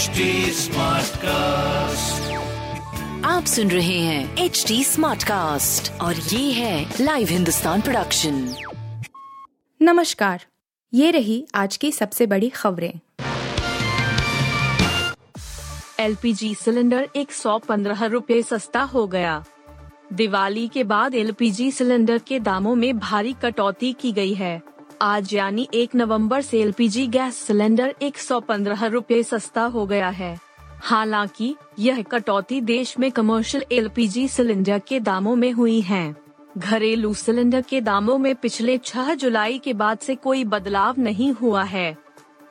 HD cast आप सुन रहे हैं एच डी स्मार्ट कास्ट और ये है लाइव हिंदुस्तान प्रोडक्शन नमस्कार ये रही आज की सबसे बड़ी खबरें। एलपीजी सिलेंडर 115 रुपए सस्ता हो गया। दिवाली के बाद एलपीजी सिलेंडर के दामों में भारी कटौती की गई है। आज यानी 1 नवंबर से एलपीजी गैस सिलेंडर 115 रुपए सस्ता हो गया है। हालाँकि, यह कटौती देश में कमर्शियल एलपीजी सिलेंडर के दामों में हुई है। घरेलू सिलेंडर के दामों में पिछले 6 जुलाई के बाद से कोई बदलाव नहीं हुआ है।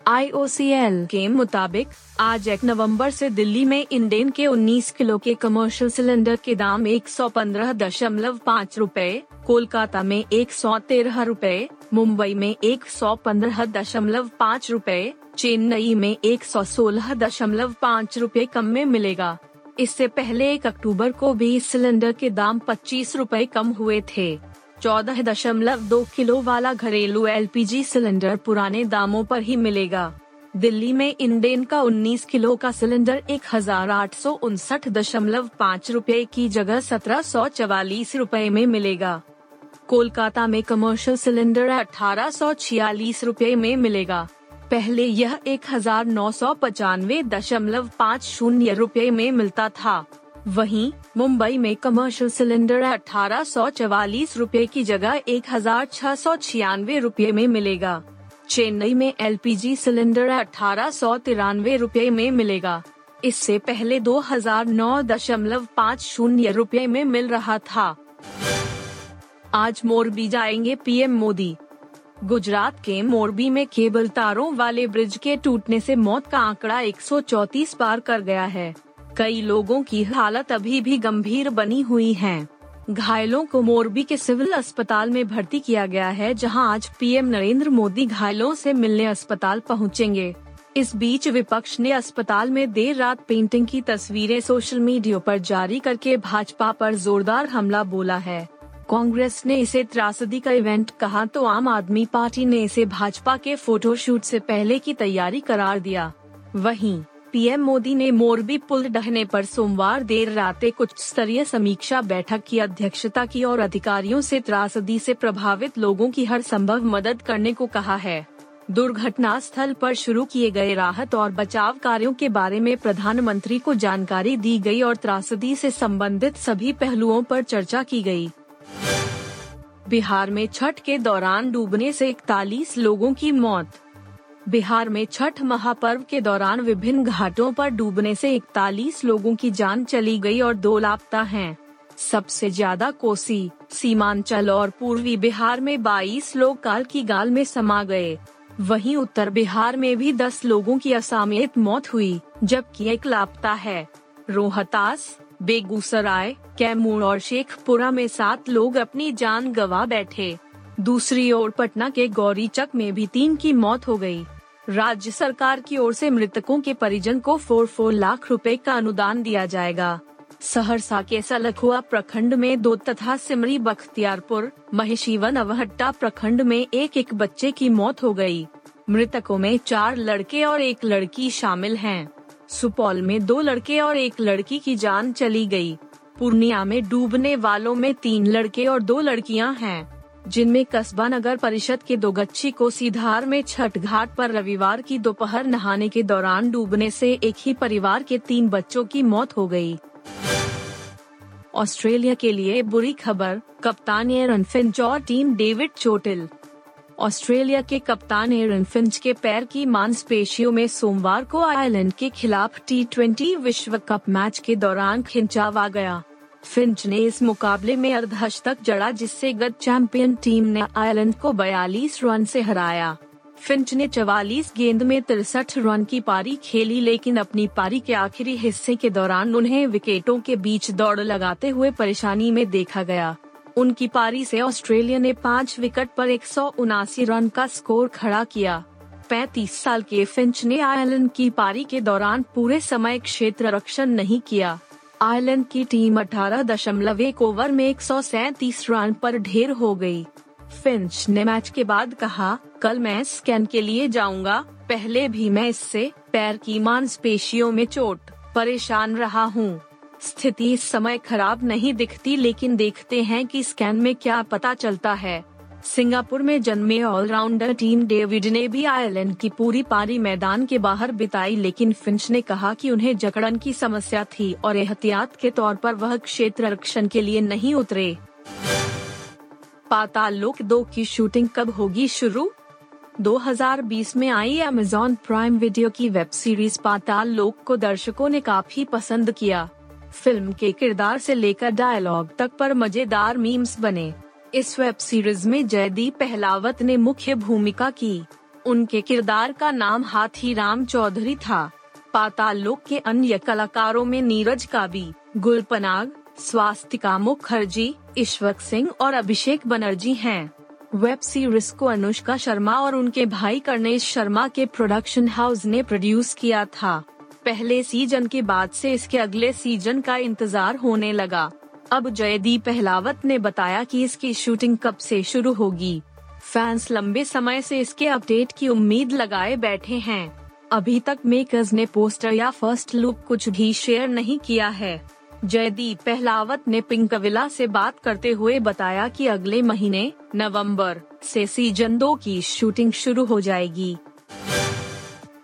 आईओसीएल के मुताबिक, आज एक नवंबर से दिल्ली में इंडेन के 19 किलो के कमर्शियल सिलेंडर के दाम एक सौ पंद्रह दशमलव पाँच रूपए कोलकाता में एक सौ तेरह रूपए मुंबई में एक सौ पंद्रह दशमलव पाँच रूपए, चेन्नई में एक सौ सोलह दशमलव पाँच रूपए कम में मिलेगा। इससे पहले एक अक्टूबर को भी सिलेंडर के दाम पच्चीस रूपए कम हुए थे। चौदह दशमलव दो किलो वाला घरेलू एलपीजी सिलेंडर पुराने दामों पर ही मिलेगा। दिल्ली में इंडेन का 19 किलो का सिलेंडर एक हज़ार आठ सौ उनसठ दशमलव पाँच रूपए की जगह सत्रह सौ चवालीस रूपए में मिलेगा। कोलकाता में कमर्शियल सिलेंडर अठारह सौ छियालीस रूपए में मिलेगा। पहले यह एक हज़ार नौ सौ पचानवे दशमलव पाँच शून्य रूपए में मिलता था। वहीं, मुंबई में कमर्शियल सिलेंडर अठारह सौ चवालीस रूपए की जगह एक हज़ार छह सौ छियानवे रूपए में मिलेगा। चेन्नई में एलपीजी सिलेंडर अठारह सौ तिरानवे रूपए में मिलेगा। इससे पहले दो हज़ार नौ दशमलव पाँच शून्य रूपए में मिल रहा था। आज मोरबी जाएँगे पीएम मोदी। गुजरात के मोरबी में केबल तारों वाले ब्रिज के टूटने से मौत का आंकड़ा 134 पार कर गया है। कई लोगों की हालत अभी भी गंभीर बनी हुई है। घायलों को मोरबी के सिविल अस्पताल में भर्ती किया गया है, जहाँ आज पीएम नरेंद्र मोदी घायलों से मिलने अस्पताल पहुँचेंगे। इस बीच विपक्ष ने अस्पताल में देर रात पेंटिंग की तस्वीरें सोशल मीडिया पर जारी करके भाजपा पर जोरदार हमला बोला है। कांग्रेस ने इसे त्रासदी का इवेंट कहा तो आम आदमी पार्टी ने इसे भाजपा के फोटोशूट से पहले की तैयारी करार दिया वहीं, पीएम मोदी ने मोरबी पुल ढहने पर सोमवार देर रात एक उच्च स्तरीय समीक्षा बैठक की अध्यक्षता की और अधिकारियों से त्रासदी से प्रभावित लोगों की हर संभव मदद करने को कहा है दुर्घटना स्थल पर शुरू किए गए राहत और बचाव कार्यों के बारे में प्रधानमंत्री को जानकारी दी गई और त्रासदी से संबंधित सभी पहलुओं पर चर्चा की गई। बिहार में छठ के दौरान डूबने से इकतालीस लोगों की मौत। बिहार में छठ महापर्व के दौरान विभिन्न घाटों पर डूबने से इकतालीस लोगों की जान चली गई और दो लापता हैं। सबसे ज़्यादा कोसी, सीमांचल और पूर्वी बिहार में 22 लोग काल की गाल में समा गए। वहीं उत्तर बिहार में भी 10 लोगों की असामयिक मौत हुई, जबकि एक लापता है। रोहतास बेगूसराय, कैमूर और शेखपुरा में सात लोग अपनी जान गंवा बैठे दूसरी ओर पटना के गौरीचक में भी तीन की मौत हो गई। राज्य सरकार की ओर से मृतकों के परिजन को फोर फोर लाख रुपए का अनुदान दिया जाएगा सहरसा के सलखुआ प्रखंड में दो तथा सिमरी बख्तियारपुर महेशीवन अवहट्टा प्रखंड में एक एक बच्चे की मौत हो गई। मृतकों में चार लड़के और एक लड़की शामिल हैं। सुपौल में दो लड़के और एक लड़की की जान चली गई। पूर्णिया में डूबने वालों में तीन लड़के और दो लड़कियाँ हैं, जिनमें कस्बा नगर परिषद के दोगच्छी को सीधार में छठ घाट पर रविवार की दोपहर नहाने के दौरान डूबने से एक ही परिवार के तीन बच्चों की मौत हो गई। ऑस्ट्रेलिया के लिए बुरी खबर, कप्तान एरन फिंच और टीम डेविड चोटिल ऑस्ट्रेलिया के कप्तान एरन फिंच के पैर की मांसपेशियों में सोमवार को आयरलैंड के खिलाफ टी विश्व कप मैच के दौरान खिंचाव आ गया। फिंच ने इस मुकाबले में अर्धशतक जड़ा, जिससे गत चैंपियन टीम ने आयरलैंड को 42 रन से हराया। फिंच ने 44 गेंद में तिरसठ रन की पारी खेली, लेकिन अपनी पारी के आखिरी हिस्से के दौरान उन्हें विकेटों के बीच दौड़ लगाते हुए परेशानी में देखा गया। उनकी पारी से ऑस्ट्रेलिया ने पाँच विकेट पर एक सौ उनासी रन का स्कोर खड़ा किया। 35 साल के फिंच ने आयरलैंड की पारी के दौरान पूरे समय क्षेत्र रक्षण नहीं किया। आयरलैंड की टीम अठारह दशमलव एक ओवर में एक रन पर ढेर हो गई। फिंच ने मैच के बाद कहा, कल मैं स्कैन के लिए जाऊँगा। पहले भी मैं इससे पैर की मांसपेशियों में चोट परेशान रहा हूँ। स्थिति इस समय खराब नहीं दिखती, लेकिन देखते हैं कि स्कैन में क्या पता चलता है। सिंगापुर में जन्मे ऑलराउंडर टीम डेविड ने भी आयरलैंड की पूरी पारी मैदान के बाहर बिताई, लेकिन फिंच ने कहा कि उन्हें जकड़न की समस्या थी और एहतियात के तौर पर वह क्षेत्र रक्षण के लिए नहीं उतरे। पाताल लोक दो की शूटिंग कब होगी शुरू? 2020 में आई अमेजॉन प्राइम वीडियो की वेब सीरीज़ पाताल लोक को दर्शकों ने काफ़ी पसंद किया। फ़िल्म के किरदार से लेकर डायलॉग तक पर मज़ेदार मीम्स बने। इस वेब सीरीज़ में जयदीप पहलावत ने मुख्य भूमिका की। उनके किरदार का नाम हाथी राम चौधरी था। पाताल लोक के अन्य कलाकारों में नीरज काबी गुलपनाग, स्वास्तिका मुखर्जी ईश्वक सिंह और अभिषेक बनर्जी हैं। वेब सीरीज़ को अनुष्का शर्मा और उनके भाई कर्णेश शर्मा के प्रोडक्शन हाउस ने प्रोड्यूस किया था। पहले सीज़न के बाद से इसके अगले सीज़न का इंतज़ार होने लगा। अब जयदीप पहलावत ने बताया कि इसकी शूटिंग कब से शुरू होगी। फैंस लंबे समय से इसके अपडेट की उम्मीद लगाए बैठे हैं। अभी तक मेकर्स ने पोस्टर या फ़र्स्ट लुक कुछ भी शेयर नहीं किया है। जयदीप पहलावत ने पिंकविला से बात करते हुए बताया कि अगले महीने नवंबर से सीज़न दो की शूटिंग शुरू हो जाएगी।